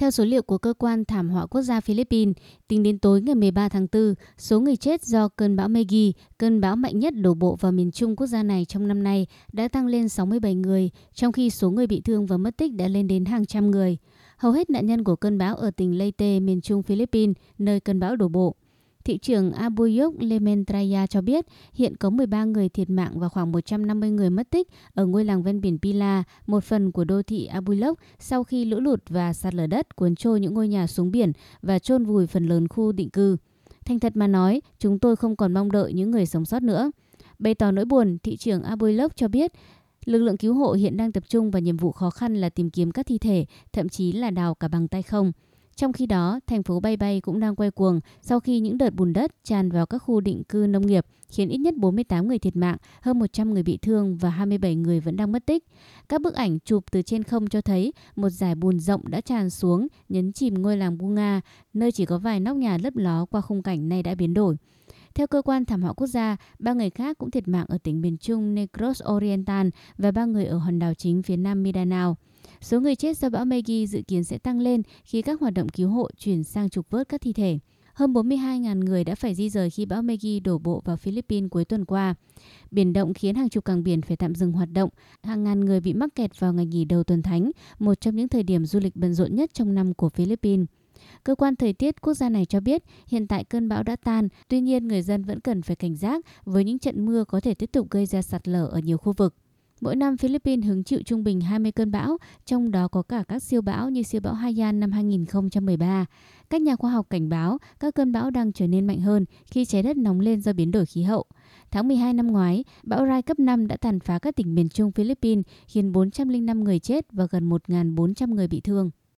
Theo số liệu của cơ quan thảm họa quốc gia Philippines, tính đến tối ngày 13 tháng 4, số người chết do cơn bão Megi, cơn bão mạnh nhất đổ bộ vào miền Trung quốc gia này trong năm nay, đã tăng lên 67 người, trong khi số người bị thương và mất tích đã lên đến hàng trăm người. Hầu hết nạn nhân của cơn bão ở tỉnh Leyte, miền Trung Philippines, nơi cơn bão đổ bộ. Thị trưởng Abuyuk Lementraya cho biết hiện có 13 người thiệt mạng và khoảng 150 người mất tích ở ngôi làng ven biển Pila, một phần của đô thị Abuyok sau khi lũ lụt và sạt lở đất cuốn trôi những ngôi nhà xuống biển và chôn vùi phần lớn khu định cư. Thành thật mà nói, chúng tôi không còn mong đợi những người sống sót nữa. Bày tỏ nỗi buồn, thị trưởng Abuyok cho biết lực lượng cứu hộ hiện đang tập trung vào nhiệm vụ khó khăn là tìm kiếm các thi thể, thậm chí là đào cả bằng tay không. Trong khi đó, thành phố Bay Bay cũng đang quay cuồng sau khi những đợt bùn đất tràn vào các khu định cư nông nghiệp khiến ít nhất 48 người thiệt mạng, hơn 100 người bị thương và 27 người vẫn đang mất tích. Các bức ảnh chụp từ trên không cho thấy một dải bùn rộng đã tràn xuống nhấn chìm ngôi làng Bunga, nơi chỉ có vài nóc nhà lấp ló qua khung cảnh này đã biến đổi. Theo cơ quan thảm họa quốc gia, ba người khác cũng thiệt mạng ở tỉnh miền Trung Negros Oriental và ba người ở hòn đảo chính phía nam Mindanao. Số người chết do bão Maggie dự kiến sẽ tăng lên khi các hoạt động cứu hộ chuyển sang trục vớt các thi thể. Hơn 42.000 người đã phải di rời khi bão Maggie đổ bộ vào Philippines cuối tuần qua. Biển động khiến hàng chục cảng biển phải tạm dừng hoạt động. Hàng ngàn người bị mắc kẹt vào ngày nghỉ đầu tuần thánh, một trong những thời điểm du lịch bận rộn nhất trong năm của Philippines. Cơ quan thời tiết quốc gia này cho biết hiện tại cơn bão đã tan, tuy nhiên người dân vẫn cần phải cảnh giác với những trận mưa có thể tiếp tục gây ra sạt lở ở nhiều khu vực. Mỗi năm Philippines hứng chịu trung bình 20 cơn bão, trong đó có cả các siêu bão như siêu bão Haiyan năm 2013. Các nhà khoa học cảnh báo các cơn bão đang trở nên mạnh hơn khi trái đất nóng lên do biến đổi khí hậu. Tháng 12 năm ngoái, bão Rai cấp 5 đã tàn phá các tỉnh miền Trung Philippines, khiến 405 người chết và gần 1.400 người bị thương.